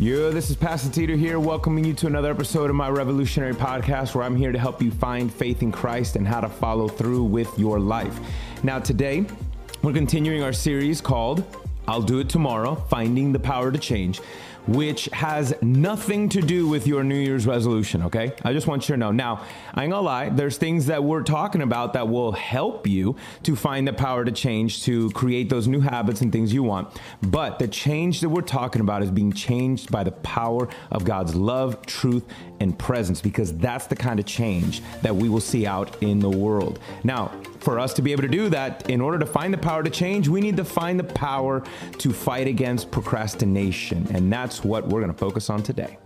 Yo, this is Pastor Teeter here, welcoming you to another episode of my revolutionary podcast where I'm here to help you find faith in Christ and how to follow through with your life. Now, today, we're continuing our series called I'll Do It Tomorrow Finding the Power to Change which has nothing to do with your New Year's resolution, okay? I just want you to know. Now, I ain't gonna lie, there's things that we're talking about that will help you to find the power to change, to create those new habits and things you want. But the change that we're talking about is being changed by the power of God's love, truth, and presence, because that's the kind of change that we will see out in the world. Now, for us to be able to do that, in order to find the power to change, we need to find the power to fight against procrastination. And that's what we're going to focus on today.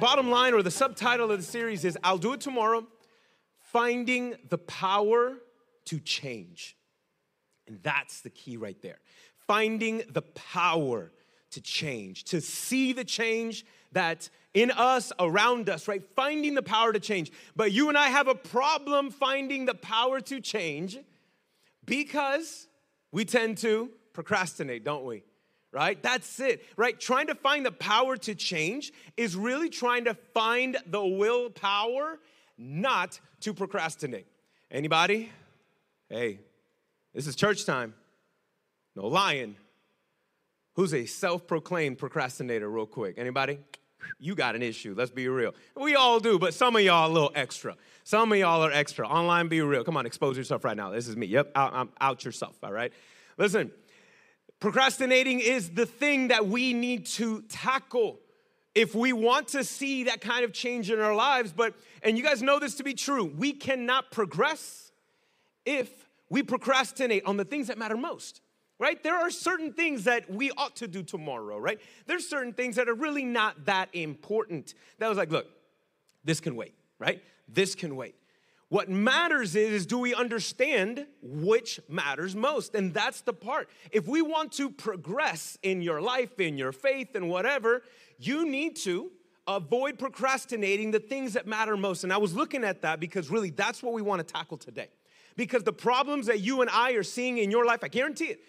Bottom line, or the subtitle of the series is I'll do it tomorrow Finding the Power to Change. And that's the key right there. Finding the power to change, to see the change that in us, around us, right? Finding the power to change. But you and I have a problem finding the power to change because we tend to procrastinate, don't we? Right? That's it, right? Trying to find the power to change is really trying to find the willpower not to procrastinate. Anybody? Hey, this is church time. No lying. Who's a self proclaimed procrastinator, real quick? Anybody? You got an issue. Let's be real. We all do, but some of y'all a little extra. Some of y'all are extra. Online, be real. Come on, expose yourself right now. This is me. Yep, out, I'm out yourself, all right? Listen, procrastinating is the thing that we need to tackle if we want to see that kind of change in our lives. But, and you guys know this to be true, we cannot progress if we procrastinate on the things that matter most right? There are certain things that we ought to do tomorrow, right? There's certain things that are really not that important. That was like, look, this can wait, right? This can wait. What matters is, is do we understand which matters most? And that's the part. If we want to progress in your life, in your faith, and whatever, you need to avoid procrastinating the things that matter most. And I was looking at that because really that's what we want to tackle today. Because the problems that you and I are seeing in your life, I guarantee it,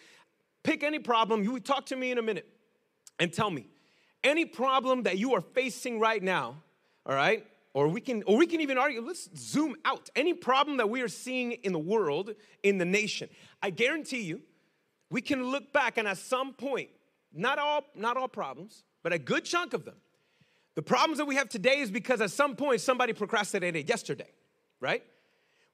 Pick any problem. You talk to me in a minute and tell me any problem that you are facing right now, all right? Or we can or we can even argue, let's zoom out. Any problem that we are seeing in the world, in the nation. I guarantee you, we can look back and at some point, not all not all problems, but a good chunk of them. The problems that we have today is because at some point somebody procrastinated yesterday, right?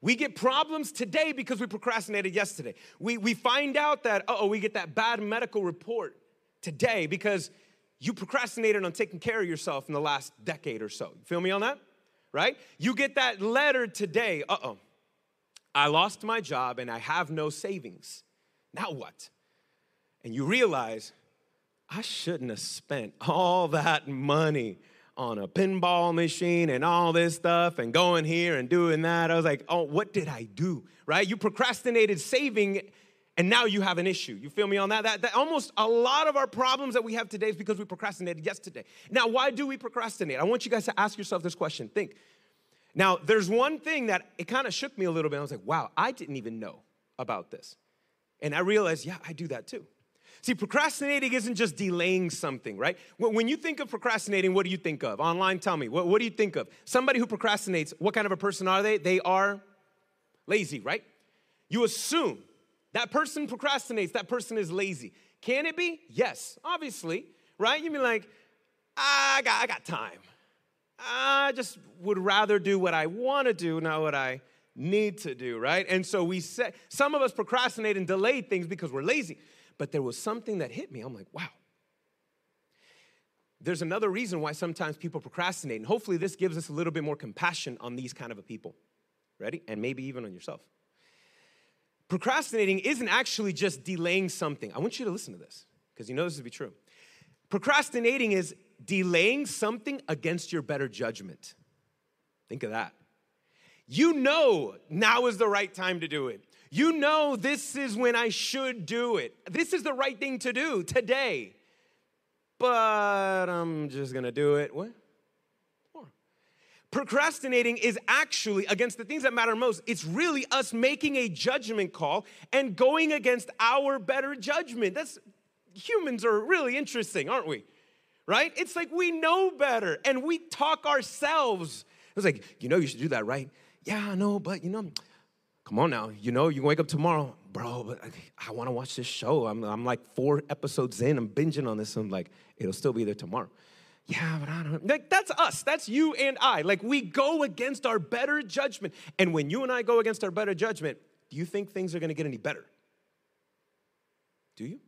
We get problems today because we procrastinated yesterday. We, we find out that, uh oh, we get that bad medical report today because you procrastinated on taking care of yourself in the last decade or so. You feel me on that? Right? You get that letter today, uh oh, I lost my job and I have no savings. Now what? And you realize, I shouldn't have spent all that money on a pinball machine and all this stuff and going here and doing that. I was like, oh, what did I do? Right? You procrastinated saving and now you have an issue. You feel me on that? that? That almost a lot of our problems that we have today is because we procrastinated yesterday. Now, why do we procrastinate? I want you guys to ask yourself this question. Think. Now, there's one thing that it kind of shook me a little bit. I was like, wow, I didn't even know about this. And I realized, yeah, I do that too. See, procrastinating isn't just delaying something, right? When you think of procrastinating, what do you think of? Online, tell me, what, what do you think of? Somebody who procrastinates, what kind of a person are they? They are lazy, right? You assume that person procrastinates, that person is lazy. Can it be? Yes, obviously, right? You mean like, ah, I got, I got time. I just would rather do what I want to do, not what I need to do, right? And so we say, some of us procrastinate and delay things because we're lazy. But there was something that hit me. I'm like, wow. There's another reason why sometimes people procrastinate. And hopefully, this gives us a little bit more compassion on these kind of people. Ready? And maybe even on yourself. Procrastinating isn't actually just delaying something. I want you to listen to this because you know this to be true. Procrastinating is delaying something against your better judgment. Think of that. You know now is the right time to do it. You know, this is when I should do it. This is the right thing to do today. But I'm just gonna do it. What? Procrastinating is actually against the things that matter most. It's really us making a judgment call and going against our better judgment. That's humans are really interesting, aren't we? right? It's like we know better and we talk ourselves. It's like, you know, you should do that, right? Yeah, I know, but you know, come on now. You know, you wake up tomorrow, bro, but I, I want to watch this show. I'm, I'm like four episodes in, I'm binging on this. I'm like, it'll still be there tomorrow. Yeah, but I don't. Like, that's us. That's you and I. Like, we go against our better judgment. And when you and I go against our better judgment, do you think things are going to get any better? Do you?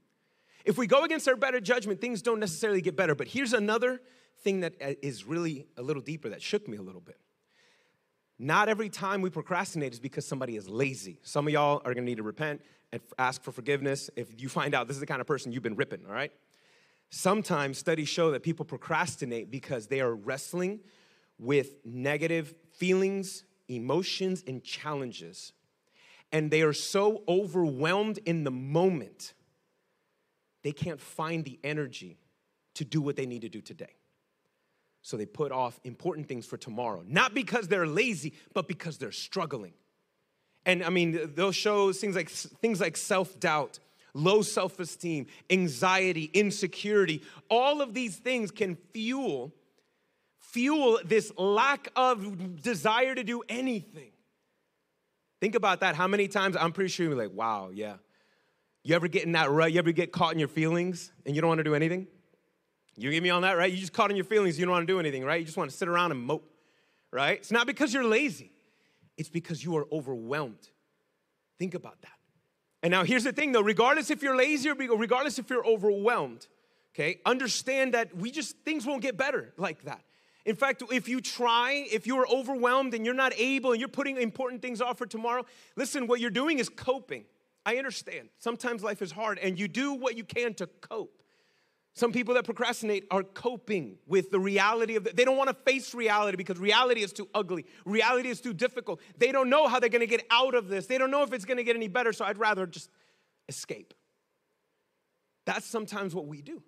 If we go against our better judgment, things don't necessarily get better. But here's another thing that uh, really a little deeper that shook me a little bit. Not every time we procrastinate is because somebody is lazy. Some of y'all are gonna need to repent and ask for forgiveness if you find out this is the kind of person you've been ripping, all right? Sometimes studies show that people procrastinate because they are wrestling with negative feelings, emotions, and challenges. And they are so overwhelmed in the moment they can't find the energy to do what they need to do today. So they put off important things for tomorrow, not because they're lazy, but because they're struggling. And I mean, those shows things like things like self-doubt, low self-esteem, anxiety, insecurity, all of these things can fuel fuel this lack of desire to do anything. Think about that. How many times I'm pretty sure you're like, wow, yeah, you ever get in that rut? You ever get caught in your feelings and you don't want to do anything? You get me on that, right? You just caught in your feelings, you don't want to do anything, right? You just want to sit around and mope, right? It's not because you're lazy, it's because you are overwhelmed. Think about that. And now here's the thing though, regardless if you're lazy or regardless if you're overwhelmed, okay, understand that we just, things won't get better like that. In fact, if you try, if you are overwhelmed and you're not able and you're putting important things off for tomorrow, listen, what you're doing is coping. I understand. Sometimes life is hard and you do what you can to cope. Some people that procrastinate are coping with the reality of it. They don't want to face reality because reality is too ugly. Reality is too difficult. They don't know how they're going to get out of this. They don't know if it's going to get any better, so I'd rather just escape. That's sometimes what we do.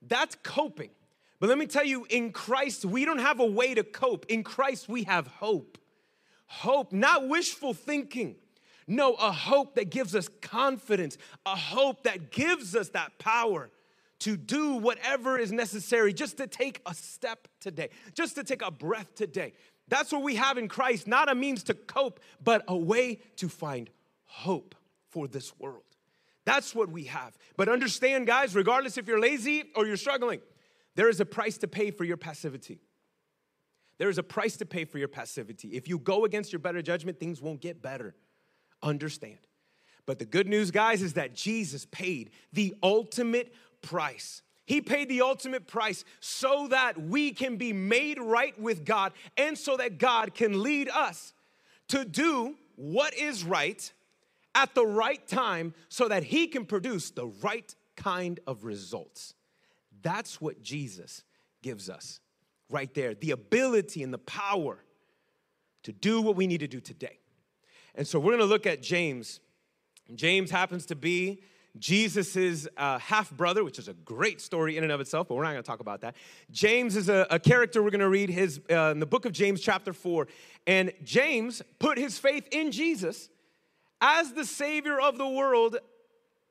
That's coping. But let me tell you, in Christ, we don't have a way to cope. In Christ, we have hope. Hope, not wishful thinking. No, a hope that gives us confidence, a hope that gives us that power to do whatever is necessary just to take a step today, just to take a breath today. That's what we have in Christ, not a means to cope, but a way to find hope for this world. That's what we have. But understand, guys, regardless if you're lazy or you're struggling, there is a price to pay for your passivity. There is a price to pay for your passivity. If you go against your better judgment, things won't get better understand. But the good news, guys, is that Jesus paid the ultimate price. He paid the ultimate price so that we can be made right with God and so that God can lead us to do what is right at the right time so that He can produce the right kind of results. That's what Jesus gives us right there the ability and the power to do what we need to do today. And so we're gonna look at James. James happens to be Jesus' uh, half brother, which is a great story in and of itself, but we're not gonna talk about that. James is a, a character we're gonna read his, uh, in the book of James, chapter 4. And James put his faith in Jesus as the Savior of the world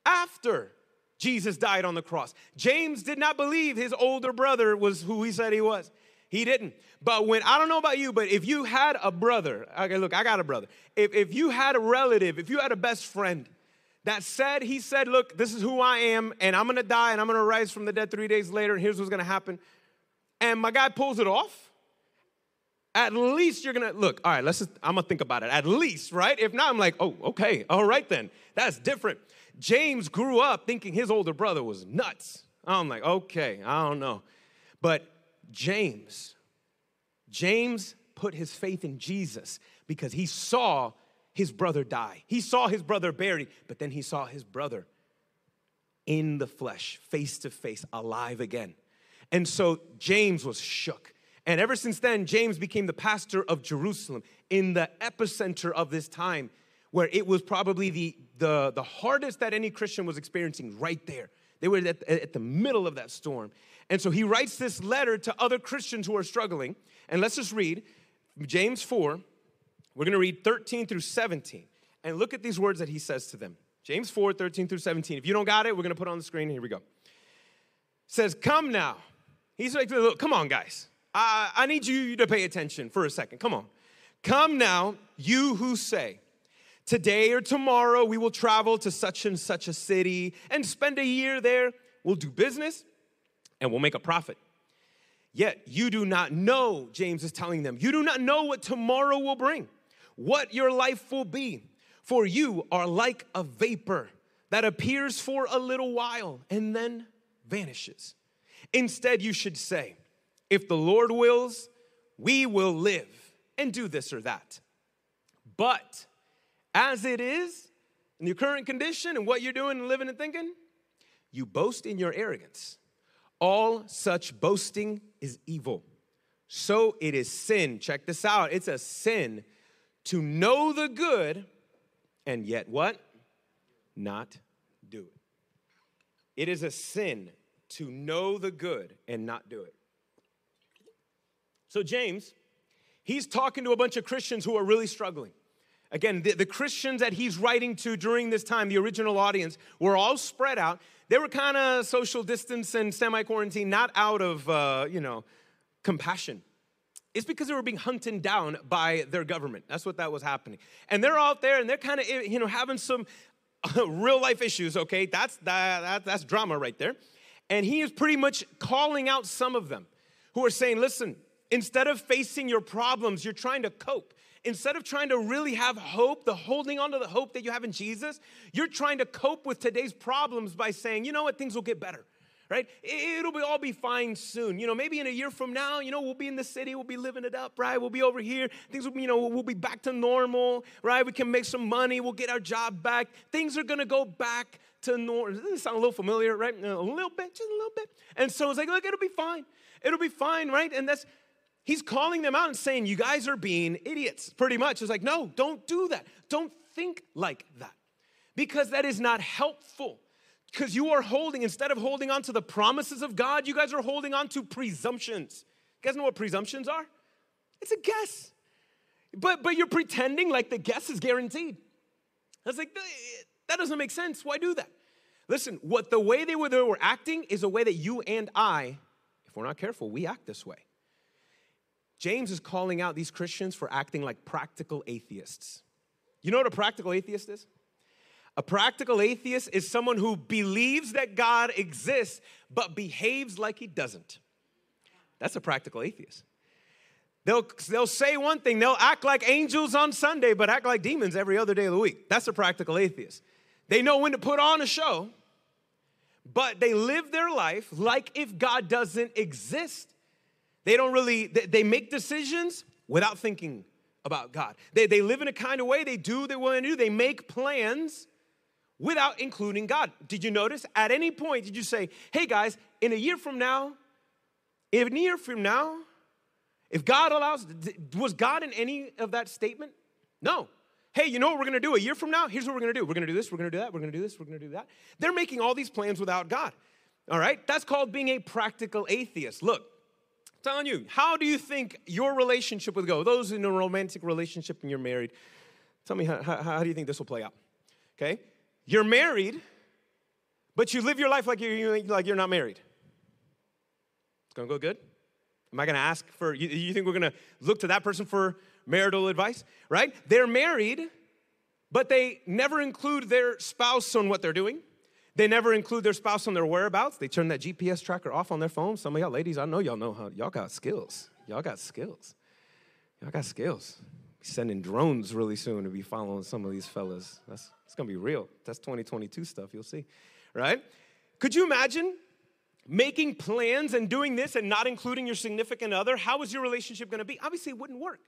after Jesus died on the cross. James did not believe his older brother was who he said he was. He didn't. But when, I don't know about you, but if you had a brother, okay, look, I got a brother. If, if you had a relative, if you had a best friend that said, he said, look, this is who I am, and I'm gonna die, and I'm gonna rise from the dead three days later, and here's what's gonna happen. And my guy pulls it off. At least you're gonna, look, all right, let's just, I'm gonna think about it. At least, right? If not, I'm like, oh, okay, all right then. That's different. James grew up thinking his older brother was nuts. I'm like, okay, I don't know. But James, James put his faith in Jesus because he saw his brother die. He saw his brother buried, but then he saw his brother in the flesh, face to face, alive again. And so James was shook. And ever since then, James became the pastor of Jerusalem in the epicenter of this time, where it was probably the, the, the hardest that any Christian was experiencing right there. They were at, at the middle of that storm. And so he writes this letter to other Christians who are struggling. And let's just read James 4. We're going to read 13 through 17. And look at these words that he says to them. James 4, 13 through 17. If you don't got it, we're going to put it on the screen. Here we go. It says, Come now, He's like, look, come on, guys. I, I need you to pay attention for a second. Come on. Come now, you who say, Today or tomorrow we will travel to such and such a city and spend a year there. We'll do business and we'll make a profit. Yet you do not know, James is telling them, you do not know what tomorrow will bring, what your life will be. For you are like a vapor that appears for a little while and then vanishes. Instead, you should say, if the Lord wills, we will live and do this or that. But as it is, in your current condition and what you're doing and living and thinking, you boast in your arrogance. All such boasting is evil. So it is sin. Check this out. It's a sin to know the good and yet what? Not do it. It is a sin to know the good and not do it. So, James, he's talking to a bunch of Christians who are really struggling. Again, the, the, Christians that he's writing to during this time, the original audience, were all spread out. They were kind of social distance and semi quarantine, not out of, uh, you know, compassion. It's because they were being hunted down by their government. That's what that was happening. And they're out there and they're kind of, you know, having some real life issues, okay? That's, that, that, that's drama right there. And he is pretty much calling out some of them who are saying, listen, instead of facing your problems, you're trying to cope. Instead of trying to really have hope, the holding on to the hope that you have in Jesus, you're trying to cope with today's problems by saying, you know what, things will get better right? It'll be all be fine soon. You know, maybe in a year from now, you know, we'll be in the city, we'll be living it up, right? We'll be over here. Things will be, you know, we'll be back to normal, right? We can make some money, we'll get our job back. Things are gonna go back to normal. Doesn't sound a little familiar, right? A little bit, just a little bit. And so it's like, look, it'll be fine. It'll be fine, right? And that's He's calling them out and saying, You guys are being idiots, pretty much. It's like, No, don't do that. Don't think like that because that is not helpful. Because you are holding, instead of holding on to the promises of God, you guys are holding on to presumptions. You guys know what presumptions are? It's a guess. But, but you're pretending like the guess is guaranteed. Was like, that doesn't make sense. Why do that? Listen, what the way they were, they were acting is a way that you and I, if we're not careful, we act this way. James is calling out these Christians for acting like practical atheists. You know what a practical atheist is? A practical atheist is someone who believes that God exists but behaves like he doesn't. That's a practical atheist. They'll, they'll say one thing, they'll act like angels on Sunday, but act like demons every other day of the week. That's a practical atheist. They know when to put on a show, but they live their life like if God doesn't exist. They don't really, they make decisions without thinking about God. They, they live in a kind of way, they do what they want to do, they make plans without including God. Did you notice? At any point, did you say, hey guys, in a year from now, in a year from now, if God allows, was God in any of that statement? No. Hey, you know what we're gonna do a year from now? Here's what we're gonna do. We're gonna do this, we're gonna do that, we're gonna do this, we're gonna do that. They're making all these plans without God. All right? That's called being a practical atheist. Look, telling you, how do you think your relationship will go? Those in a romantic relationship and you're married, tell me how, how, how do you think this will play out? Okay? You're married, but you live your life like you're, like you're not married. It's gonna go good? Am I gonna ask for, you, you think we're gonna look to that person for marital advice? Right? They're married, but they never include their spouse on what they're doing. They never include their spouse on their whereabouts. They turn that GPS tracker off on their phone. Some of y'all ladies, I know y'all know how, y'all got skills. Y'all got skills. Y'all got skills. Sending drones really soon to be following some of these fellas. That's it's gonna be real. That's 2022 stuff, you'll see. Right? Could you imagine making plans and doing this and not including your significant other? How is your relationship gonna be? Obviously, it wouldn't work.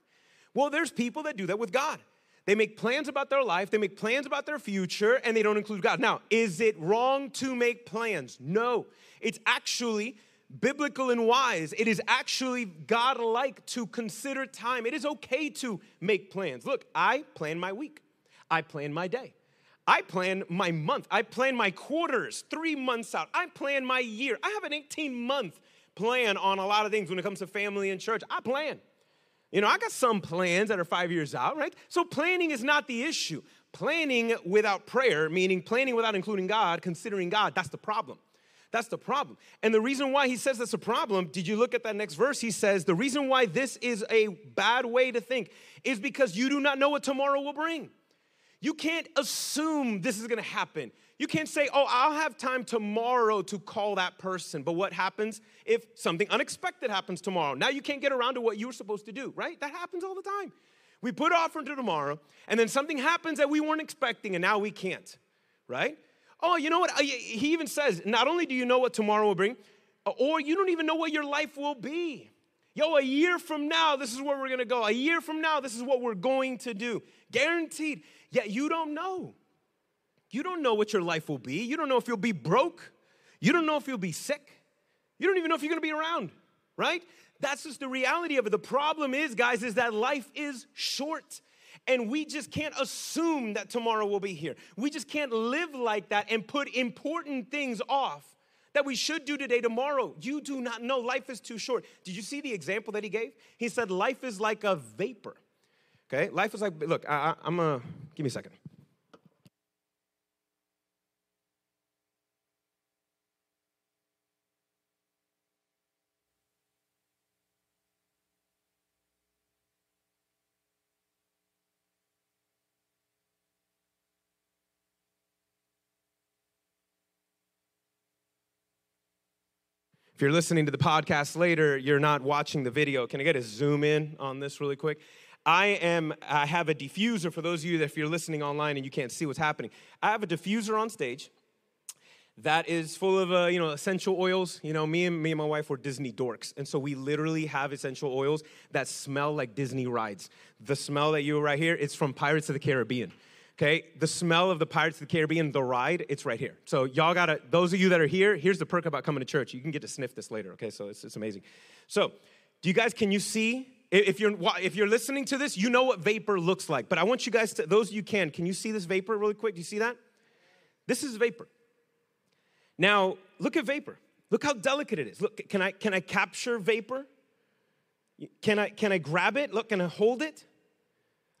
Well, there's people that do that with God. They make plans about their life, they make plans about their future, and they don't include God. Now, is it wrong to make plans? No. It's actually biblical and wise. It is actually God like to consider time. It is okay to make plans. Look, I plan my week, I plan my day. I plan my month. I plan my quarters three months out. I plan my year. I have an 18 month plan on a lot of things when it comes to family and church. I plan. You know, I got some plans that are five years out, right? So planning is not the issue. Planning without prayer, meaning planning without including God, considering God, that's the problem. That's the problem. And the reason why he says that's a problem, did you look at that next verse? He says, The reason why this is a bad way to think is because you do not know what tomorrow will bring. You can't assume this is gonna happen. You can't say, Oh, I'll have time tomorrow to call that person. But what happens if something unexpected happens tomorrow? Now you can't get around to what you were supposed to do, right? That happens all the time. We put off until tomorrow, and then something happens that we weren't expecting, and now we can't, right? Oh, you know what? He even says, not only do you know what tomorrow will bring, uh, or you don't even know what your life will be. Yo, a year from now, this is where we're gonna go. A year from now, this is what we're going to do. Guaranteed. Yet you don't know. You don't know what your life will be. You don't know if you'll be broke. You don't know if you'll be sick. You don't even know if you're gonna be around, right? That's just the reality of it. The problem is, guys, is that life is short. And we just can't assume that tomorrow will be here. We just can't live like that and put important things off that we should do today, tomorrow. You do not know. Life is too short. Did you see the example that he gave? He said, Life is like a vapor. Okay? Life is like, look, I, am going to, give me a second. If you're listening to the podcast later, you're not watching the video. Can I get a zoom in on this really quick? I am I have a diffuser for those of you that if you're listening online and you can't see what's happening. I have a diffuser on stage that is full of uh, you know essential oils. You know, me and me and my wife were Disney dorks, and so we literally have essential oils that smell like Disney rides. The smell that you're right here, it's from Pirates of the Caribbean. Okay, the smell of the Pirates of the Caribbean, the ride, it's right here. So y'all gotta, those of you that are here, here's the perk about coming to church. You can get to sniff this later, okay? So it's, it's amazing. So, do you guys, can you see? If you're, if you're listening to this, you know what vapor looks like. But I want you guys to, those of you can, can you see this vapor really quick? Do you see that? This is vapor. Now, look at vapor. Look how delicate it is. Look, can I, can I capture vapor? Can I, can I grab it? Look, can I hold it?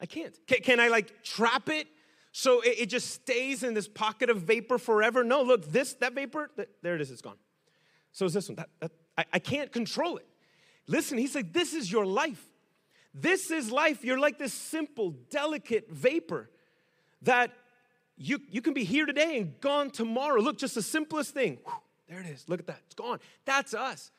I can't. Can, can I like trap it so it, it, just stays in this pocket of vapor forever. No, look, this, that vapor, there it is, it's gone. So is this one. That, that, I, I can't control it. Listen, he said, this is your life. This is life. You're like this simple, delicate vapor that you, you can be here today and gone tomorrow. Look, just the simplest thing. Whew, there it is. Look at that. It's gone. That's us.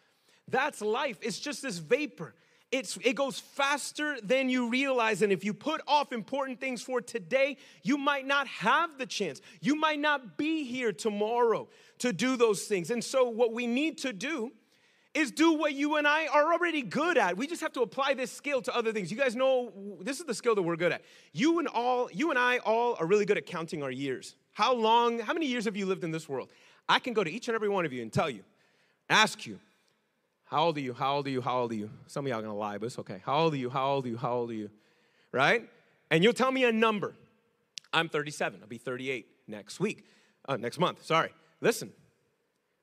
That's life. It's just this vapor. It's, it goes faster than you realize. And if you put off important things for today, you might not have the chance. You might not be here tomorrow to do those things. And so, what we need to do is do what you and I are already good at. We just have to apply this skill to other things. You guys know this is the skill that we're good at. You and all, you and I all are really good at counting our years. How long, how many years have you lived in this world? I can go to each and every one of you and tell you, ask you, how old are you? How old are you? How old are you? Some of y'all gonna lie, but it's okay. How old are you? How old are you? How old are you? Right? And you'll tell me a number. I'm 37. I'll be 38 next week, uh, next month. Sorry. Listen,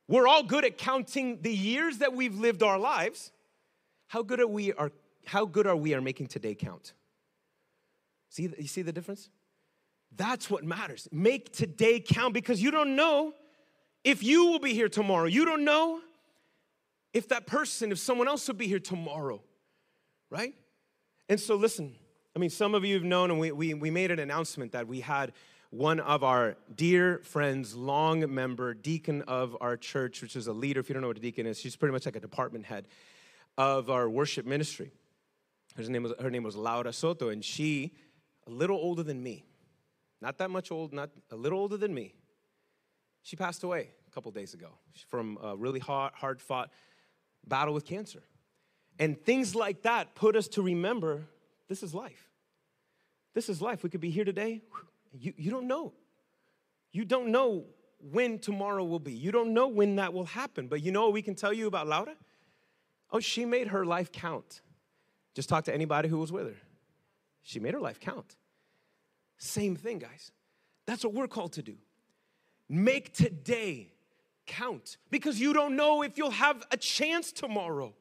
we're all good at counting the years that we've lived our lives. How good are we? Are how good are we are making today count? See, you see the difference? That's what matters. Make today count because you don't know if you will be here tomorrow. You don't know if that person, if someone else would be here tomorrow, right? And so, listen, I mean, some of you have known, and we, we, we made an announcement that we had one of our dear friends, long member, deacon of our church, which is a leader. If you don't know what a deacon is, she's pretty much like a department head of our worship ministry. Her name was, her name was Laura Soto, and she, a little older than me, not that much old, not a little older than me, she passed away a couple days ago from a really hard, hard fought battle with cancer. And things like that put us to remember this is life. This is life. We could be here today. You, you don't know. You don't know when tomorrow will be. You don't know when that will happen. But you know what we can tell you about Laura? Oh, she made her life count. Just talk to anybody who was with her. She made her life count. Same thing, guys. That's what we're called to do. Make today count because you don't know if you'll have a chance tomorrow.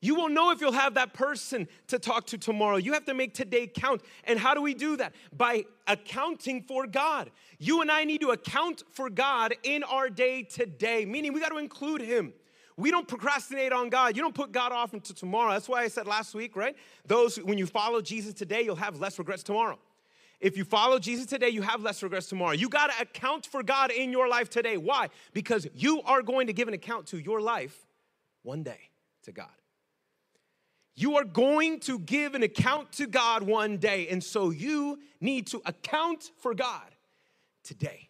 You won't know if you'll have that person to talk to tomorrow. You have to make today count. And how do we do that? By accounting for God. You and I need to account for God in our day today, meaning we got to include Him. We don't procrastinate on God. You don't put God off until tomorrow. That's why I said last week, right? Those, when you follow Jesus today, you'll have less regrets tomorrow. If you follow Jesus today, you have less regrets tomorrow. You got to account for God in your life today. Why? Because you are going to give an account to your life one day to God. You are going to give an account to God one day, and so you need to account for God today.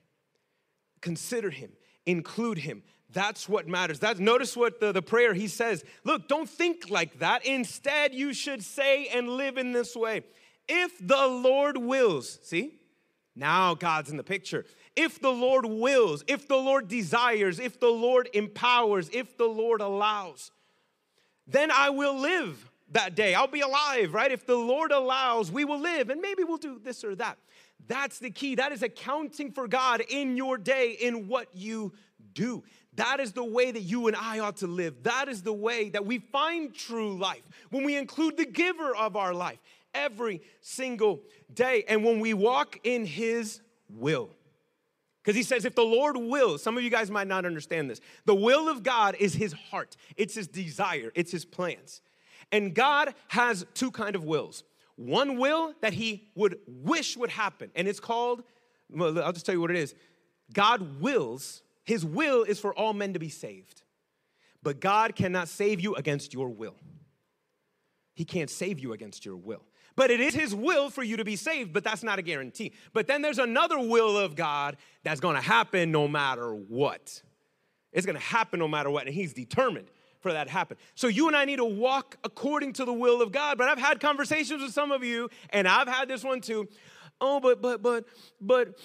Consider Him, include Him. That's what matters. That's, notice what the, the prayer he says. Look, don't think like that. Instead, you should say and live in this way. If the Lord wills, see, now God's in the picture. If the Lord wills, if the Lord desires, if the Lord empowers, if the Lord allows, then I will live that day. I'll be alive, right? If the Lord allows, we will live, and maybe we'll do this or that. That's the key. That is accounting for God in your day, in what you do. That is the way that you and I ought to live. That is the way that we find true life when we include the giver of our life every single day and when we walk in His will. Because he says, if the Lord wills, some of you guys might not understand this. The will of God is his heart, it's his desire, it's his plans. And God has two kind of wills. One will that he would wish would happen, and it's called, well, I'll just tell you what it is. God wills, his will is for all men to be saved. But God cannot save you against your will. He can't save you against your will. But it is His will for you to be saved, but that's not a guarantee. But then there's another will of God that's gonna happen no matter what. It's gonna happen no matter what, and He's determined for that to happen. So you and I need to walk according to the will of God. But I've had conversations with some of you, and I've had this one too. Oh, but, but, but, but,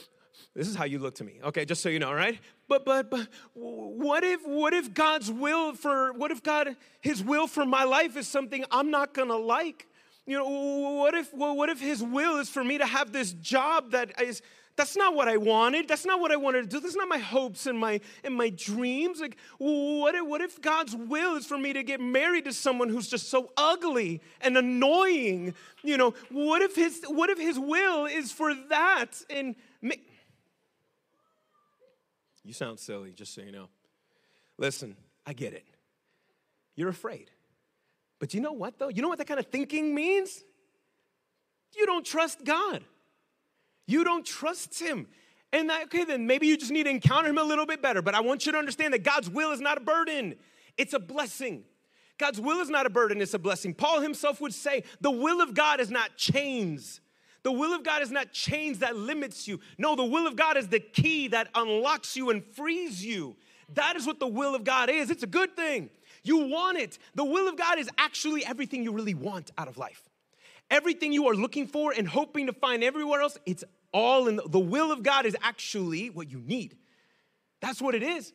this is how you look to me. Okay, just so you know, right? But but but what if what if God's will for what if God his will for my life is something I'm not to like? You know, what if what if his will is for me to have this job that is that's not what I wanted. That's not what I wanted to do. That's not my hopes and my and my dreams. Like, what if, what if God's will is for me to get married to someone who's just so ugly and annoying? You know, what if his what if his will is for that? And me- you sound silly, just so you know. Listen, I get it. You're afraid. But you know what, though? You know what that kind of thinking means? You don't trust God. You don't trust Him. And okay, then maybe you just need to encounter Him a little bit better. But I want you to understand that God's will is not a burden, it's a blessing. God's will is not a burden, it's a blessing. Paul himself would say, the will of God is not chains. The will of God is not chains that limits you. No, the will of God is the key that unlocks you and frees you. That is what the will of God is. It's a good thing. You want it. The will of God is actually everything you really want out of life. Everything you are looking for and hoping to find everywhere else, it's all in the, the will of God is actually what you need. That's what it is.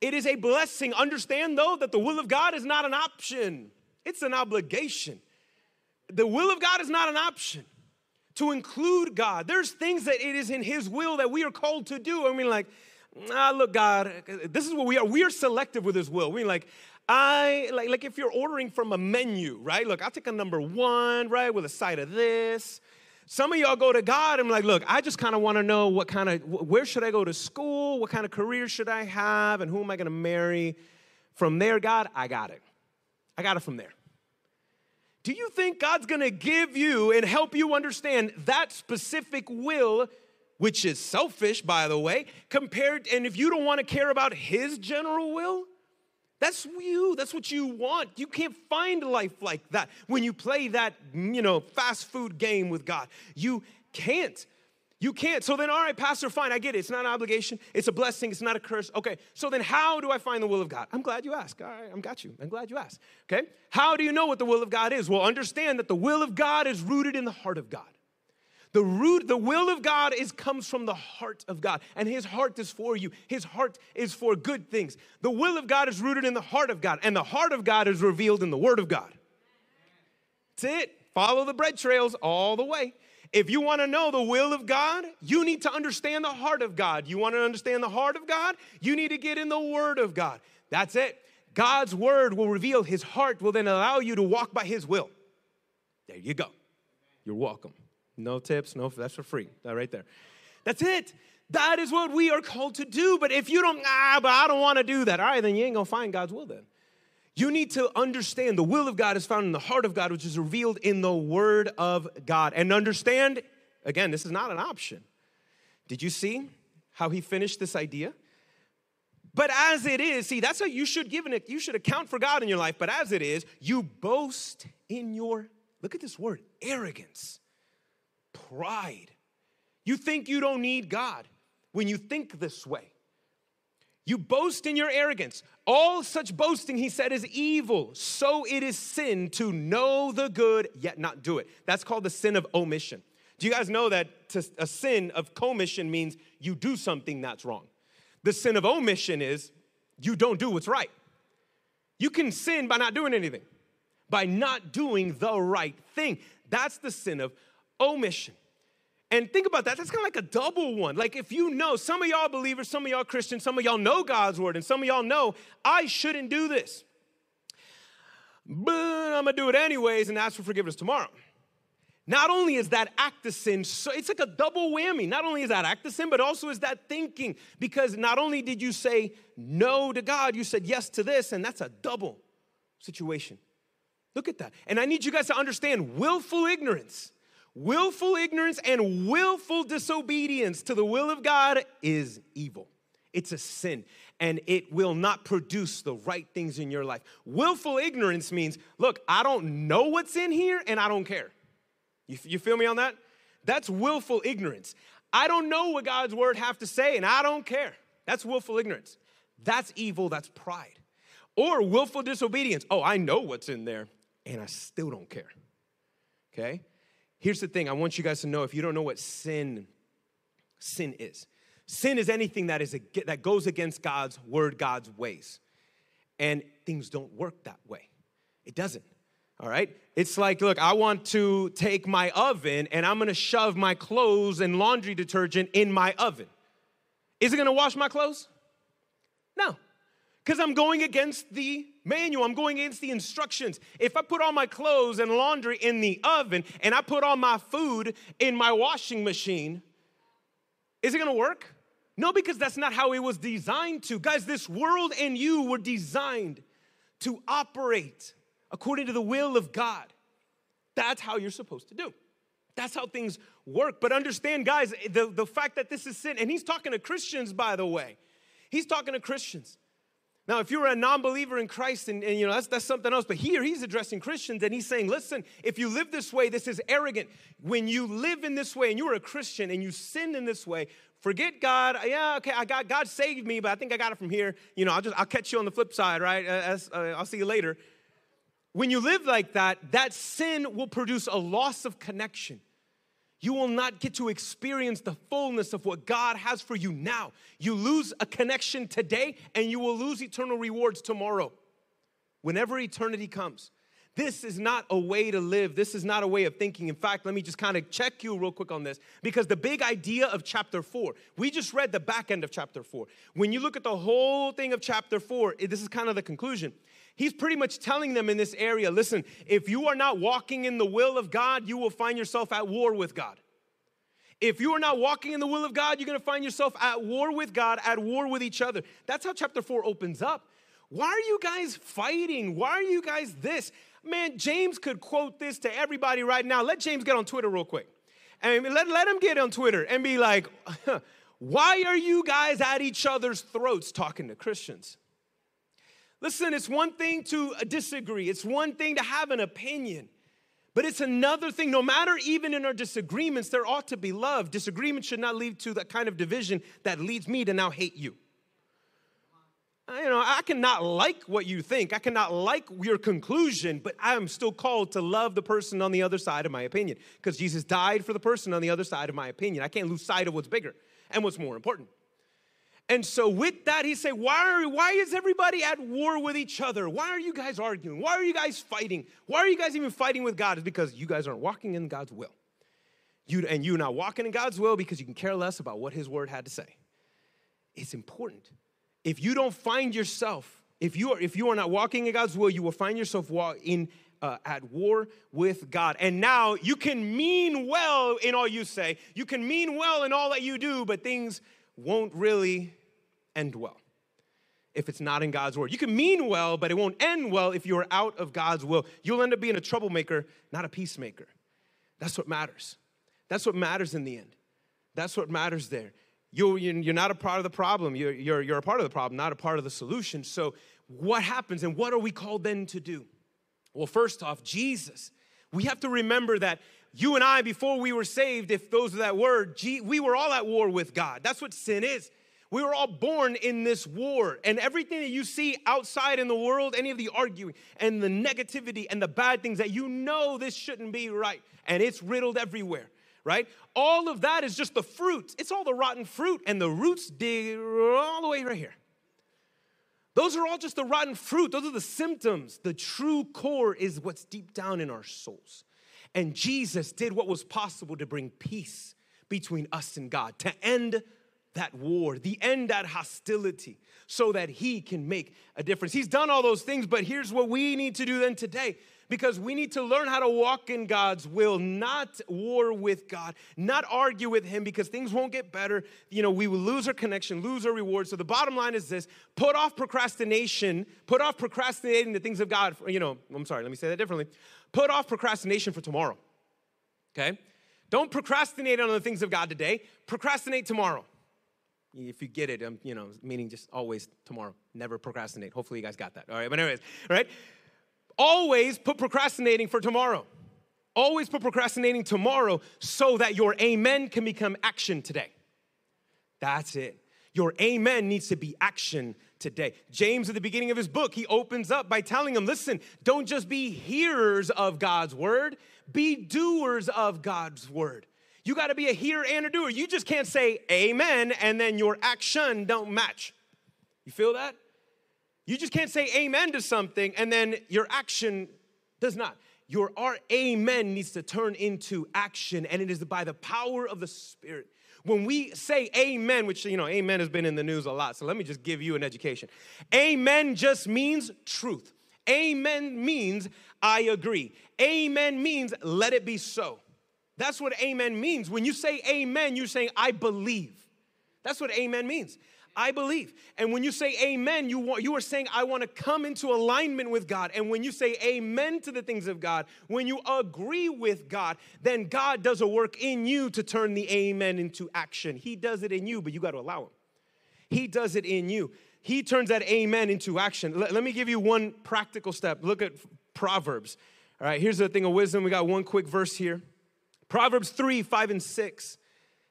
It is a blessing. Understand though that the will of God is not an option, it's an obligation. The will of God is not an option to include God. There's things that it is in His will that we are called to do. I mean, like, ah, look, God, this is what we are. We are selective with His will. We like, I like, like if you're ordering from a menu, right? Look, I'll take a number one, right, with a side of this. Some of y'all go to God and like, look, I just kind of want to know what kind of, where should I go to school? What kind of career should I have? And who am I going to marry? From there, God, I got it. I got it from there. Do you think God's going to give you and help you understand that specific will, which is selfish, by the way, compared, and if you don't want to care about His general will? That's you. That's what you want. You can't find life like that when you play that, you know, fast food game with God. You can't. You can't. So then, all right, Pastor, fine, I get it. It's not an obligation, it's a blessing, it's not a curse. Okay, so then how do I find the will of God? I'm glad you asked. All right, I'm got you. I'm glad you asked. Okay, how do you know what the will of God is? Well, understand that the will of God is rooted in the heart of God. The root, the will of God is comes from the heart of God, and His heart is for you. His heart is for good things. The will of God is rooted in the heart of God, and the heart of God is revealed in the Word of God. That's it. Follow the bread trails all the way. If you want to know the will of God, you need to understand the heart of God. You want to understand the heart of God? You need to get in the Word of God. That's it. God's word will reveal his heart, will then allow you to walk by his will. There you go. You're welcome. No tips, no, that's for free. That right there. That's it. That is what we are called to do. But if you don't, ah, but I don't want to do that, all right, then you ain't gonna find God's will then. You need to understand the will of God is found in the heart of God, which is revealed in the Word of God. And understand, again, this is not an option. Did you see how he finished this idea? But as it is, see, that's how you should give it, you should account for God in your life. But as it is, you boast in your, look at this word, arrogance, pride. You think you don't need God when you think this way. You boast in your arrogance. All such boasting, he said, is evil. So it is sin to know the good yet not do it. That's called the sin of omission. Do you guys know that to, a sin of commission means you do something that's wrong? The sin of omission is you don't do what's right. You can sin by not doing anything, by not doing the right thing. That's the sin of omission. And think about that. That's kind of like a double one. Like if you know, some of y'all believers, some of y'all Christians, some of y'all know God's word, and some of y'all know I shouldn't do this. But I'm gonna do it anyways and ask for forgiveness tomorrow. Not only is that act of sin, so it's like a double whammy. Not only is that act of sin, but also is that thinking. Because not only did you say no to God, you said yes to this, and that's a double situation. Look at that. And I need you guys to understand willful ignorance Willful ignorance and willful disobedience to the will of God is evil. It's a sin and it will not produce the right things in your life. Willful ignorance means, look, I don't know what's in here and I don't care. You, you feel me on that? That's willful ignorance. I don't know what God's word have to say and I don't care. That's willful ignorance. That's evil, that's pride. Or willful disobedience. Oh, I know what's in there and I still don't care. Okay? Here's the thing I want you guys to know if you don't know what sin sin is. Sin is anything that is that goes against God's word, God's ways. And things don't work that way. It doesn't. All right? It's like, look, I want to take my oven and I'm gonna shove my clothes and laundry detergent in my oven. Is it gonna wash my clothes? No because I'm going against the manual. I'm going against the instructions. If I put all my clothes and laundry in the oven and I put all my food in my washing machine, is it gonna work? No, because that's not how it was designed to. Guys, this world and you were designed to operate according to the will of God. That's how you're supposed to do. That's how things work. But understand, guys, the, the fact that this is sin, and he's talking to Christians, by the way. He's talking to Christians. Now, if you're a non-believer in Christ, and, and, you know that's, that's something else. But here he's addressing Christians, and he's saying, "Listen, if you live this way, this is arrogant. When you live in this way, and you're a Christian, and you sin in this way, forget God. Yeah, okay, I got God saved me, but I think I got it from here. You know, I'll just I'll catch you on the flip side, right? As, uh, I'll see you later. When you live like that, that sin will produce a loss of connection you will not get to experience the fullness of what God has for you now. You lose a connection today and you will lose eternal rewards tomorrow whenever eternity comes. This is not a way to live. This is not a way of thinking. In fact, let me just kind of check you real quick on this because the big idea of chapter four, we just read the back end of chapter four. When you look at the whole thing of chapter four, this is kind of the conclusion. He's pretty much telling them in this area listen, if you are not walking in the will of God, you will find yourself at war with God. If you are not walking in the will of God, you're gonna find yourself at war with God, at war with each other. That's how chapter four opens up. Why are you guys fighting? Why are you guys this? Man, James could quote this to everybody right now. Let James get on Twitter real quick. And let, let him get on Twitter and be like, why are you guys at each other's throats talking to Christians? Listen, it's one thing to disagree, it's one thing to have an opinion. But it's another thing, no matter even in our disagreements, there ought to be love. Disagreement should not lead to that kind of division that leads me to now hate you. Uh, you know, I cannot like what you think, I cannot like your conclusion, but I am still called to love the person on the other side of my opinion because Jesus died for the person on the other side of my opinion. I can't lose sight of what's bigger and what's more important. And so with that, he said, why, are, why is everybody at war with each other? Why are you guys arguing? Why are you guys fighting? Why are you guys even fighting with God? It's because you guys aren't walking in God's will. You, and you're not walking in God's will because you can care less about what his word had to say. It's important. If you don't find yourself If you are if you are not walking in God's will, you will find yourself in uh, at war with God. And now you can mean well in all you say. You can mean well in all that you do, but things won't really end well if it's not in God's word. You can mean well, but it won't end well if you're out of God's will. You'll end up being a troublemaker, not a peacemaker. That's what matters. That's what matters in the end. That's what matters there. You're, not a part of the problem. You're, you're, you're a part of the problem, not a part of the solution. So, what happens and what are we called then to do? Well, first off, Jesus. We have to remember that you and I, before we were saved, if those are that word, we were all at war with God. That's what sin is. We were all born in this war, and everything that you see outside in the world, any of the arguing and the negativity and the bad things that you know this shouldn't be right, and it's riddled everywhere, right? All of that is just the fruit. It's all the rotten fruit, and the roots dig all the way right here. Those are all just the rotten fruit. Those are the symptoms. The true core is what's deep down in our souls. And Jesus did what was possible to bring peace between us and God, to end that war, the end that hostility, so that He can make a difference. He's done all those things, but here's what we need to do then today because we need to learn how to walk in God's will, not war with God, not argue with Him because things won't get better. You know, we will lose our connection, lose our reward. So the bottom line is this put off procrastination, put off procrastinating the things of God. For, you know, I'm sorry, let me say that differently. Put off procrastination for tomorrow, okay? Don't procrastinate on the things of God today, procrastinate tomorrow. If you get it, um, you know, meaning just always tomorrow. Never procrastinate. Hopefully, you guys got that. All right, but anyways, right always put procrastinating for tomorrow. Always put procrastinating tomorrow so that your amen can become action today. That's it. Your amen needs to be action today. James, at the beginning of his book, he opens up by telling them listen, don't just be hearers of God's word, be doers of God's word. You got to be a hearer and a doer. You just can't say amen and then your action don't match. You feel that? You just can't say amen to something and then your action does not. Your our amen needs to turn into action, and it is by the power of the Spirit. When we say amen, which you know, amen has been in the news a lot, so let me just give you an education. Amen just means truth. Amen means I agree. Amen means let it be so. That's what amen means. When you say amen, you're saying I believe. That's what amen means. I believe. And when you say amen, you, want, you are saying, I want to come into alignment with God. And when you say amen to the things of God, when you agree with God, then God does a work in you to turn the amen into action. He does it in you, but you got to allow Him. He does it in you. He turns that amen into action. Let, let me give you one practical step. Look at Proverbs. All right, here's the thing of wisdom. We got one quick verse here Proverbs 3, 5, and 6.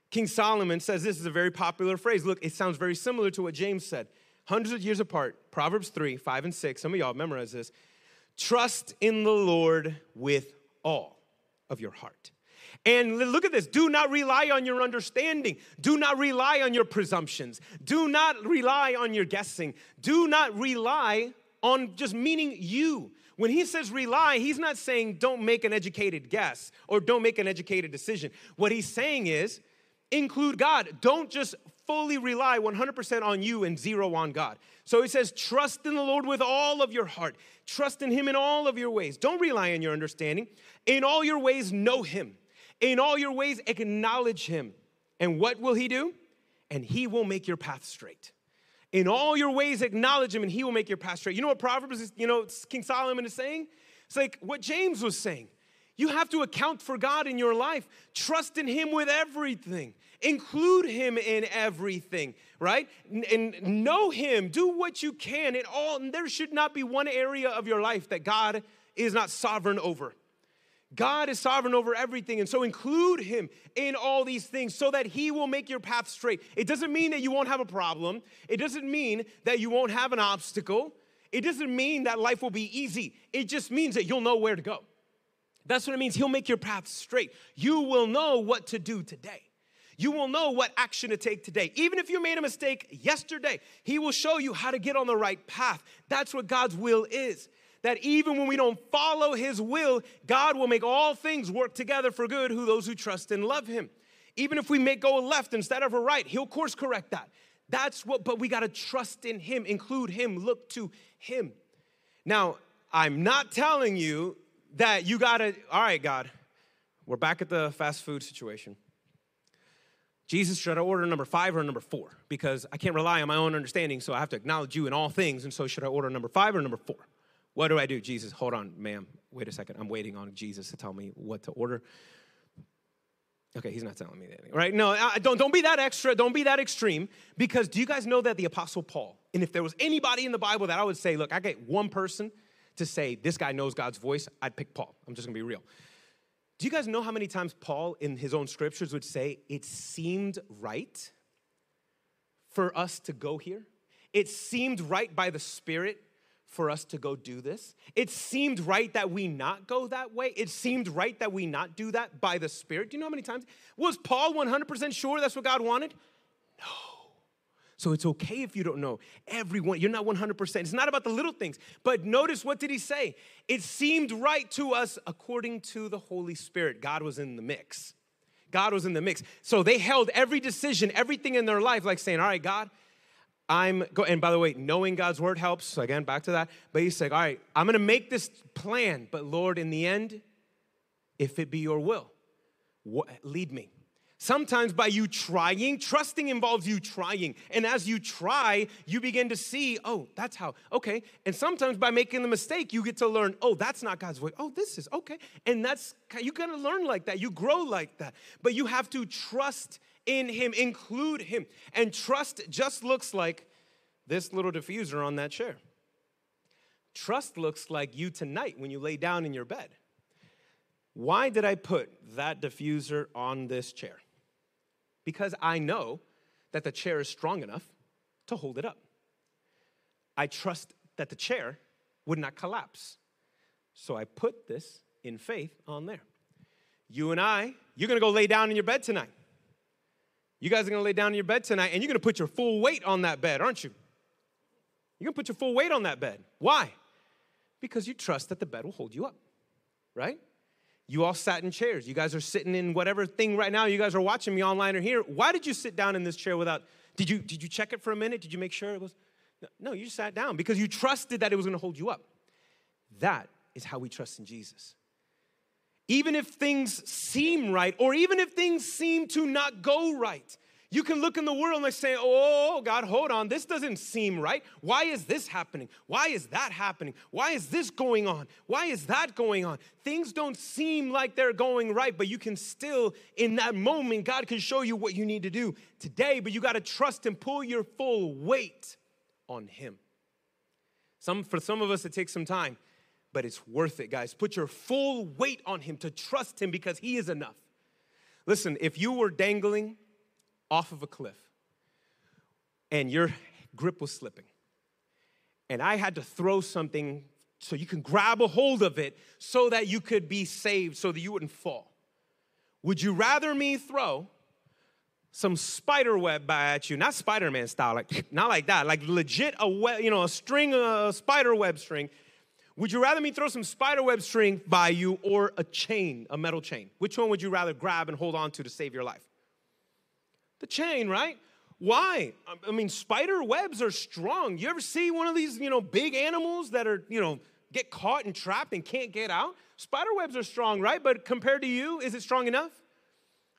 King Solomon says this is a very popular phrase. Look, it sounds very similar to what James said. Hundreds of years apart, Proverbs 3, 5, and 6. Some of y'all memorize this. Trust in the Lord with all of your heart. And look at this do not rely on your understanding. Do not rely on your presumptions. Do not rely on your guessing. Do not rely on just meaning you. When he says rely, he's not saying don't make an educated guess or don't make an educated decision. What he's saying is include God. Don't just fully rely 100% on you and zero on God. So he says, trust in the Lord with all of your heart. Trust in him in all of your ways. Don't rely on your understanding. In all your ways, know him. In all your ways, acknowledge him. And what will he do? And he will make your path straight. In all your ways, acknowledge him, and he will make your path straight. You know what Proverbs is, you know, King Solomon is saying? It's like what James was saying. You have to account for God in your life. Trust in Him with everything. Include Him in everything, right? And know Him. Do what you can in all. There should not be one area of your life that God is not sovereign over. God is sovereign over everything. And so include Him in all these things so that He will make your path straight. It doesn't mean that you won't have a problem, it doesn't mean that you won't have an obstacle. It doesn't mean that life will be easy. It just means that you'll know where to go. That's what it means. He'll make your path straight. You will know what to do today. You will know what action to take today. Even if you made a mistake yesterday, He will show you how to get on the right path. That's what God's will is. That even when we don't follow His will, God will make all things work together for good who those who trust and love Him. Even if we may go left instead of a right, He'll course correct that. That's what, but we got to trust in Him, include Him, look to Him. Now, I'm not telling you that you got to, all right, God, we're back at the fast food situation. Jesus, should I order number five or number four? Because I can't rely on my own understanding, so I have to acknowledge you in all things. And so, should I order number five or number four? What do I do? Jesus, hold on, ma'am. Wait a second. I'm waiting on Jesus to tell me what to order. Okay, he's not telling me anything, right? No, I, don't, don't be that extra. Don't be that extreme. Because do you guys know that the Apostle Paul, and if there was anybody in the Bible that I would say, look, I get one person to say, this guy knows God's voice, I'd pick Paul. I'm just gonna be real. Do you guys know how many times Paul in his own scriptures would say, It seemed right for us to go here? It seemed right by the Spirit for us to go do this. It seemed right that we not go that way. It seemed right that we not do that by the Spirit. Do you know how many times? Was Paul 100% sure that's what God wanted? No. So it's okay if you don't know. Everyone, you're not 100%. It's not about the little things. But notice what did he say? It seemed right to us according to the Holy Spirit. God was in the mix. God was in the mix. So they held every decision, everything in their life, like saying, All right, God, I'm go and by the way, knowing God's word helps. So again, back to that. But he's like, all right, I'm gonna make this plan, but Lord, in the end, if it be your will, lead me. Sometimes by you trying, trusting involves you trying. And as you try, you begin to see, oh, that's how, okay. And sometimes by making the mistake, you get to learn, oh, that's not God's way. Oh, this is, okay. And that's, you gotta learn like that. You grow like that. But you have to trust in Him, include Him. And trust just looks like this little diffuser on that chair. Trust looks like you tonight when you lay down in your bed. Why did I put that diffuser on this chair? because I know that the chair is strong enough to hold it up. I trust that the chair would not collapse. So I put this in faith on there. You and I, you're gonna go lay down in your bed tonight. You guys are gonna lay down in your bed tonight and you're gonna put your full weight on that bed, aren't you? You're gonna put your full weight on that bed. Why? Because you trust that the bed will hold you up, right? You all sat in chairs. You guys are sitting in whatever thing right now. You guys are watching me online or here. Why did you sit down in this chair without? Did you did you check it for a minute? Did you make sure it was? No, you just sat down because you trusted that it was going to hold you up. That is how we trust in Jesus. Even if things seem right, or even if things seem to not go right, you can look in the world and say, Oh, God, hold on. This doesn't seem right. Why is this happening? Why is that happening? Why is this going on? Why is that going on? Things don't seem like they're going right, but you can still, in that moment, God can show you what you need to do today, but you got to trust and pull your full weight on Him. Some, for some of us, it takes some time, but it's worth it, guys. Put your full weight on Him to trust Him because He is enough. Listen, if you were dangling, off of a cliff and your grip was slipping. And I had to throw something so you can grab a hold of it so that you could be saved, so that you wouldn't fall. Would you rather me throw some spider web at you, not Spider-Man style, like not like that, like legit a web, you know, a string, a spider web string? Would you rather me throw some spider web string by you or a chain, a metal chain? Which one would you rather grab and hold on to to save your life? The chain, right? Why? I mean, spider webs are strong. You ever see one of these, you know, big animals that are, you know, get caught and trapped and can't get out? Spider webs are strong, right? But compared to you, is it strong enough?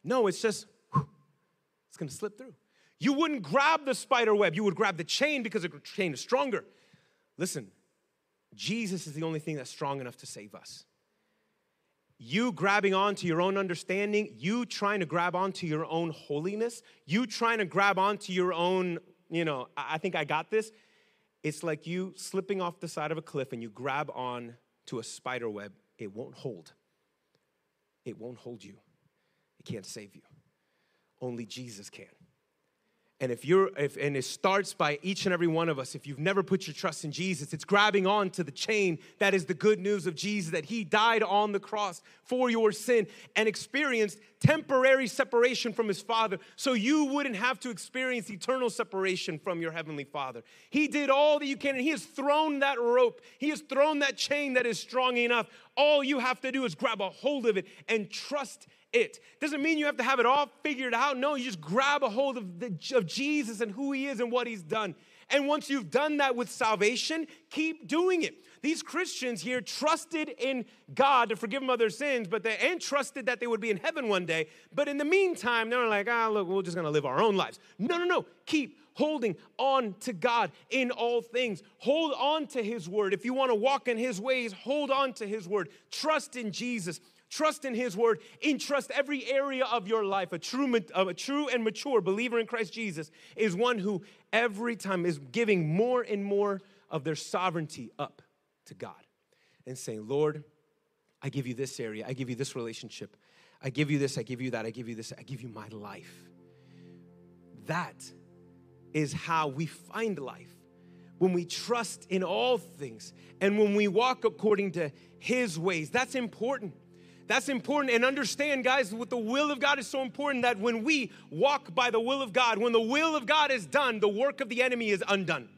No, it's just, whew, it's gonna slip through. You wouldn't grab the spider web, you would grab the chain because the chain is stronger. Listen, Jesus is the only thing that's strong enough to save us you grabbing onto your own understanding, you trying to grab onto your own holiness, you trying to grab onto your own, you know, I think I got this. It's like you slipping off the side of a cliff and you grab on to a spider web. It won't hold. It won't hold you. It can't save you. Only Jesus can. And if you're, if, and it starts by each and every one of us, if you've never put your trust in Jesus, it's grabbing on to the chain that is the good news of Jesus, that He died on the cross for your sin and experienced temporary separation from his Father so you wouldn't have to experience eternal separation from your Heavenly Father. He did all that you can, and He has thrown that rope, He has thrown that chain that is strong enough. All you have to do is grab a hold of it and trust it. Doesn't mean you have to have it all figured out. No, you just grab a hold of, the, of Jesus and who He is and what He's done. And once you've done that with salvation, keep doing it. These Christians here trusted in God to forgive them of their sins, but they and trusted that they would be in heaven one day. But in the meantime, they're like, ah, look, we're just gonna live our own lives. No, no, no. Keep holding on to God in all things. Hold on to His word. If you wanna walk in His ways, hold on to His word. Trust in Jesus. Trust in His word. Entrust every area of your life. A true, a true and mature believer in Christ Jesus is one who every time is giving more and more of their sovereignty up to God and saying, Lord, I give you this area, I give you this relationship, I give you this, I give you that, I give you this, I give you my life. That is how we find life. When we trust in all things and when we walk according to His ways, that's important. That's important. And understand, guys, what the will of God is so important that when we walk by the will of God, when the will of God is done, the work of the enemy is undone.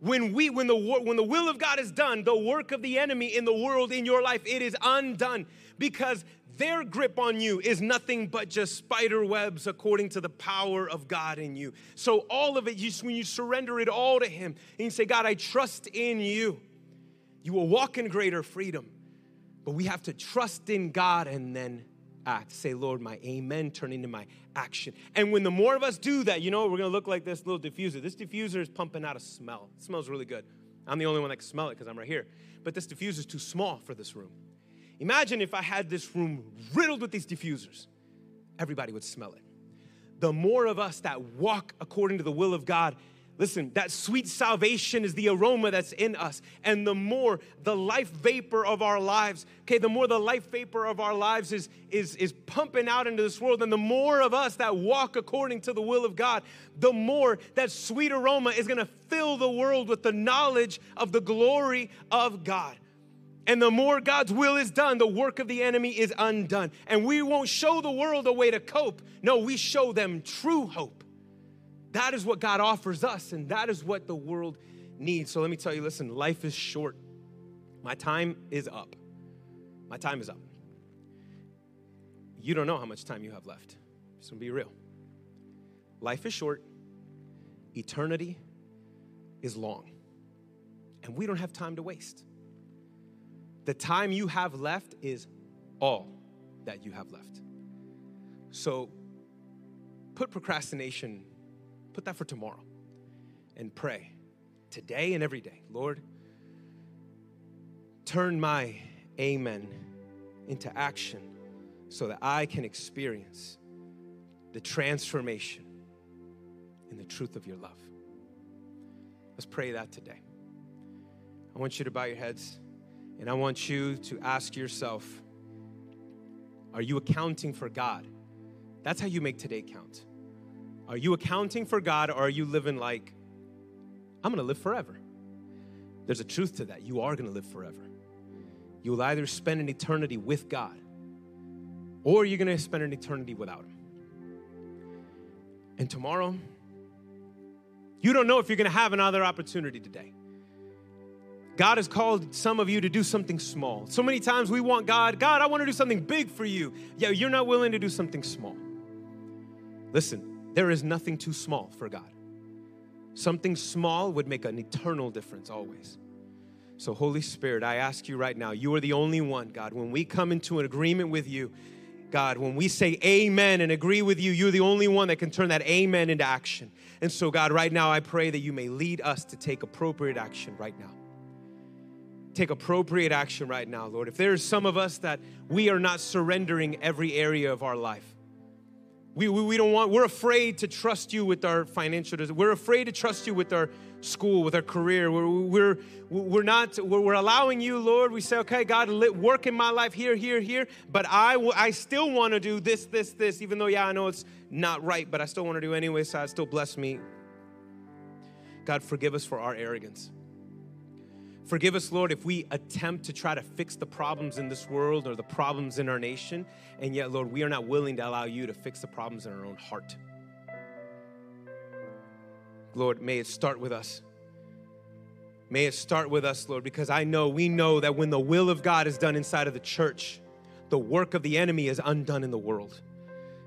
When we when the when the will of God is done, the work of the enemy in the world in your life, it is undone because their grip on you is nothing but just spider webs according to the power of God in you. So all of it, you, when you surrender it all to Him and you say, God, I trust in you, you will walk in greater freedom. But we have to trust in God and then act. Say, Lord, my amen turn into my action. And when the more of us do that, you know, we're gonna look like this little diffuser. This diffuser is pumping out a smell. It smells really good. I'm the only one that can smell it because I'm right here. But this diffuser is too small for this room. Imagine if I had this room riddled with these diffusers, everybody would smell it. The more of us that walk according to the will of God Listen, that sweet salvation is the aroma that's in us. And the more the life vapor of our lives, okay, the more the life vapor of our lives is, is, is pumping out into this world, and the more of us that walk according to the will of God, the more that sweet aroma is gonna fill the world with the knowledge of the glory of God. And the more God's will is done, the work of the enemy is undone. And we won't show the world a way to cope. No, we show them true hope. That is what God offers us, and that is what the world needs. So let me tell you listen, life is short. My time is up. My time is up. You don't know how much time you have left. Just gonna be real. Life is short, eternity is long, and we don't have time to waste. The time you have left is all that you have left. So put procrastination Put that for tomorrow and pray today and every day. Lord, turn my amen into action so that I can experience the transformation in the truth of your love. Let's pray that today. I want you to bow your heads and I want you to ask yourself Are you accounting for God? That's how you make today count. Are you accounting for God or are you living like, I'm gonna live forever? There's a truth to that. You are gonna live forever. You will either spend an eternity with God or you're gonna spend an eternity without Him. And tomorrow, you don't know if you're gonna have another opportunity today. God has called some of you to do something small. So many times we want God, God, I want to do something big for you. Yeah, you're not willing to do something small. Listen, there is nothing too small for God. Something small would make an eternal difference always. So, Holy Spirit, I ask you right now, you are the only one, God. When we come into an agreement with you, God, when we say amen and agree with you, you're the only one that can turn that amen into action. And so, God, right now, I pray that you may lead us to take appropriate action right now. Take appropriate action right now, Lord. If there's some of us that we are not surrendering every area of our life, we, we, we, don't want, we're afraid to trust you with our financial, we're afraid to trust you with our school, with our career. We're, we're, we're not, we're, we're allowing you, Lord. We say, okay, God, work in my life here, here, here, but I, I still want to do this, this, this, even though, yeah, I know it's not right, but I still want to do anyway, so I still bless me. God, forgive us for our arrogance. Forgive us, Lord, if we attempt to try to fix the problems in this world or the problems in our nation, and yet, Lord, we are not willing to allow you to fix the problems in our own heart. Lord, may it start with us. May it start with us, Lord, because I know, we know that when the will of God is done inside of the church, the work of the enemy is undone in the world.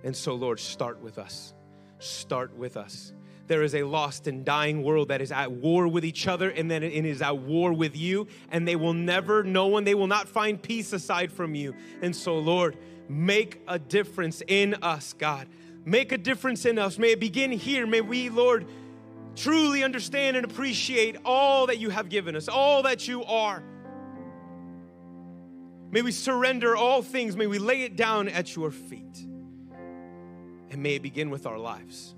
And so, Lord, start with us. Start with us. There is a lost and dying world that is at war with each other and then it is at war with you, and they will never, no one, they will not find peace aside from you. And so, Lord, make a difference in us, God. Make a difference in us. May it begin here. May we, Lord, truly understand and appreciate all that you have given us, all that you are. May we surrender all things. May we lay it down at your feet. And may it begin with our lives.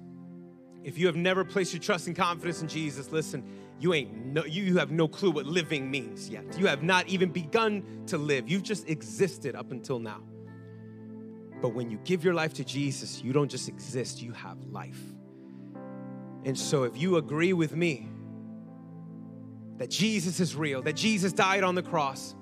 If you have never placed your trust and confidence in Jesus, listen, you ain't no, you have no clue what living means yet. You have not even begun to live. You've just existed up until now. But when you give your life to Jesus, you don't just exist, you have life. And so, if you agree with me that Jesus is real, that Jesus died on the cross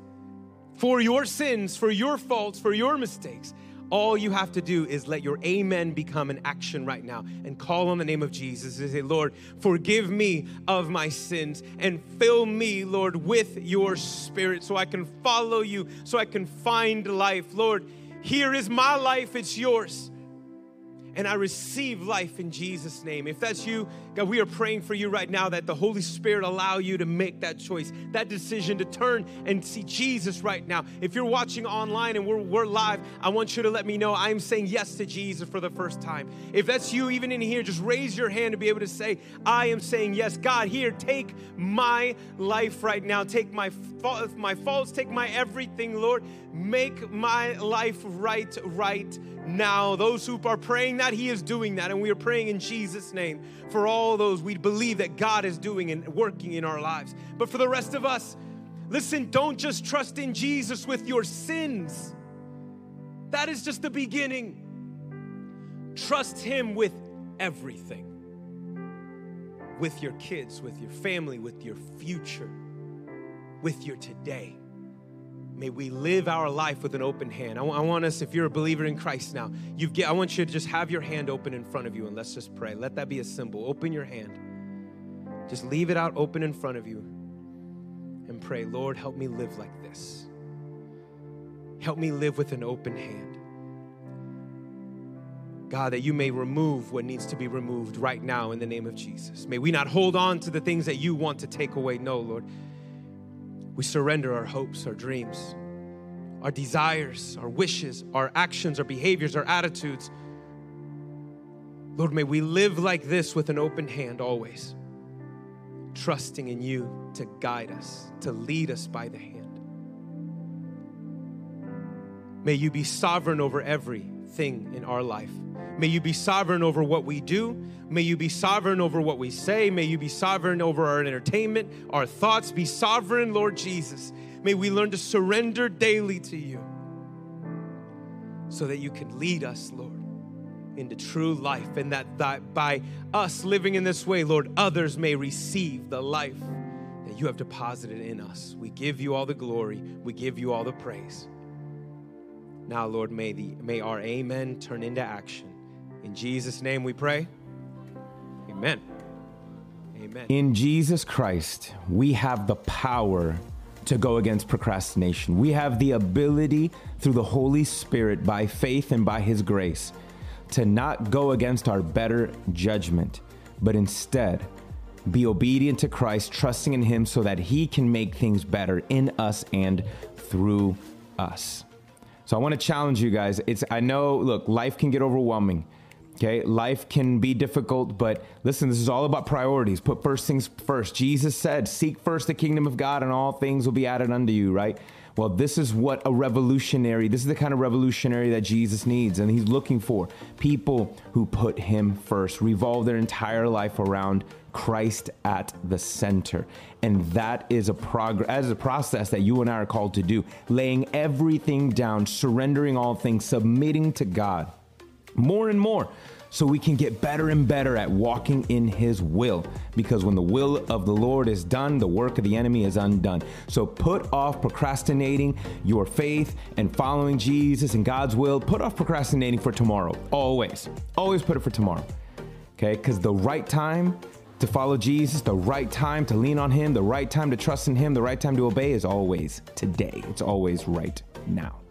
for your sins, for your faults, for your mistakes, all you have to do is let your amen become an action right now and call on the name of Jesus and say, Lord, forgive me of my sins and fill me, Lord, with your spirit so I can follow you, so I can find life. Lord, here is my life, it's yours and I receive life in Jesus' name. If that's you, God, we are praying for you right now that the Holy Spirit allow you to make that choice, that decision to turn and see Jesus right now. If you're watching online and we're, we're live, I want you to let me know I'm saying yes to Jesus for the first time. If that's you, even in here, just raise your hand to be able to say, I am saying yes. God, here, take my life right now. Take my, my faults, take my everything, Lord. Make my life right, right now. Those who are praying that, He is doing that. And we are praying in Jesus' name for all those we believe that God is doing and working in our lives. But for the rest of us, listen, don't just trust in Jesus with your sins. That is just the beginning. Trust Him with everything with your kids, with your family, with your future, with your today. May we live our life with an open hand. I, want us, if you're a believer in Christ now, you've get, I want you to just have your hand open in front of you and let's just pray. Let that be a symbol. Open your hand. Just leave it out open in front of you and pray, Lord, help me live like this. Help me live with an open hand. God, that you may remove what needs to be removed right now in the name of Jesus. May we not hold on to the things that you want to take away. No, Lord. We surrender our hopes, our dreams, our desires, our wishes, our actions, our behaviors, our attitudes. Lord, may we live like this with an open hand always, trusting in you to guide us, to lead us by the hand. May you be sovereign over everything in our life. May you be sovereign over what we do. May you be sovereign over what we say. May you be sovereign over our entertainment, our thoughts. Be sovereign, Lord Jesus. May we learn to surrender daily to you so that you can lead us, Lord, into true life. And that, that by us living in this way, Lord, others may receive the life that you have deposited in us. We give you all the glory, we give you all the praise. Now, Lord, may, the, may our amen turn into action. In Jesus' name we pray. Amen. Amen. In Jesus Christ, we have the power to go against procrastination. We have the ability through the Holy Spirit by faith and by His grace to not go against our better judgment, but instead be obedient to Christ, trusting in Him so that He can make things better in us and through us. So I want to challenge you guys. It's I know, look, life can get overwhelming. Okay, life can be difficult, but listen, this is all about priorities. Put first things first. Jesus said, Seek first the kingdom of God, and all things will be added unto you, right? Well, this is what a revolutionary, this is the kind of revolutionary that Jesus needs, and he's looking for people who put him first, revolve their entire life around Christ at the center. And that is a progress as a process that you and I are called to do, laying everything down, surrendering all things, submitting to God more and more so we can get better and better at walking in His will. Because when the will of the Lord is done, the work of the enemy is undone. So put off procrastinating your faith and following Jesus and God's will. Put off procrastinating for tomorrow. Always. Always put it for tomorrow. Okay? Because the right time to follow Jesus, the right time to lean on Him, the right time to trust in Him, the right time to obey is always today. It's always right now.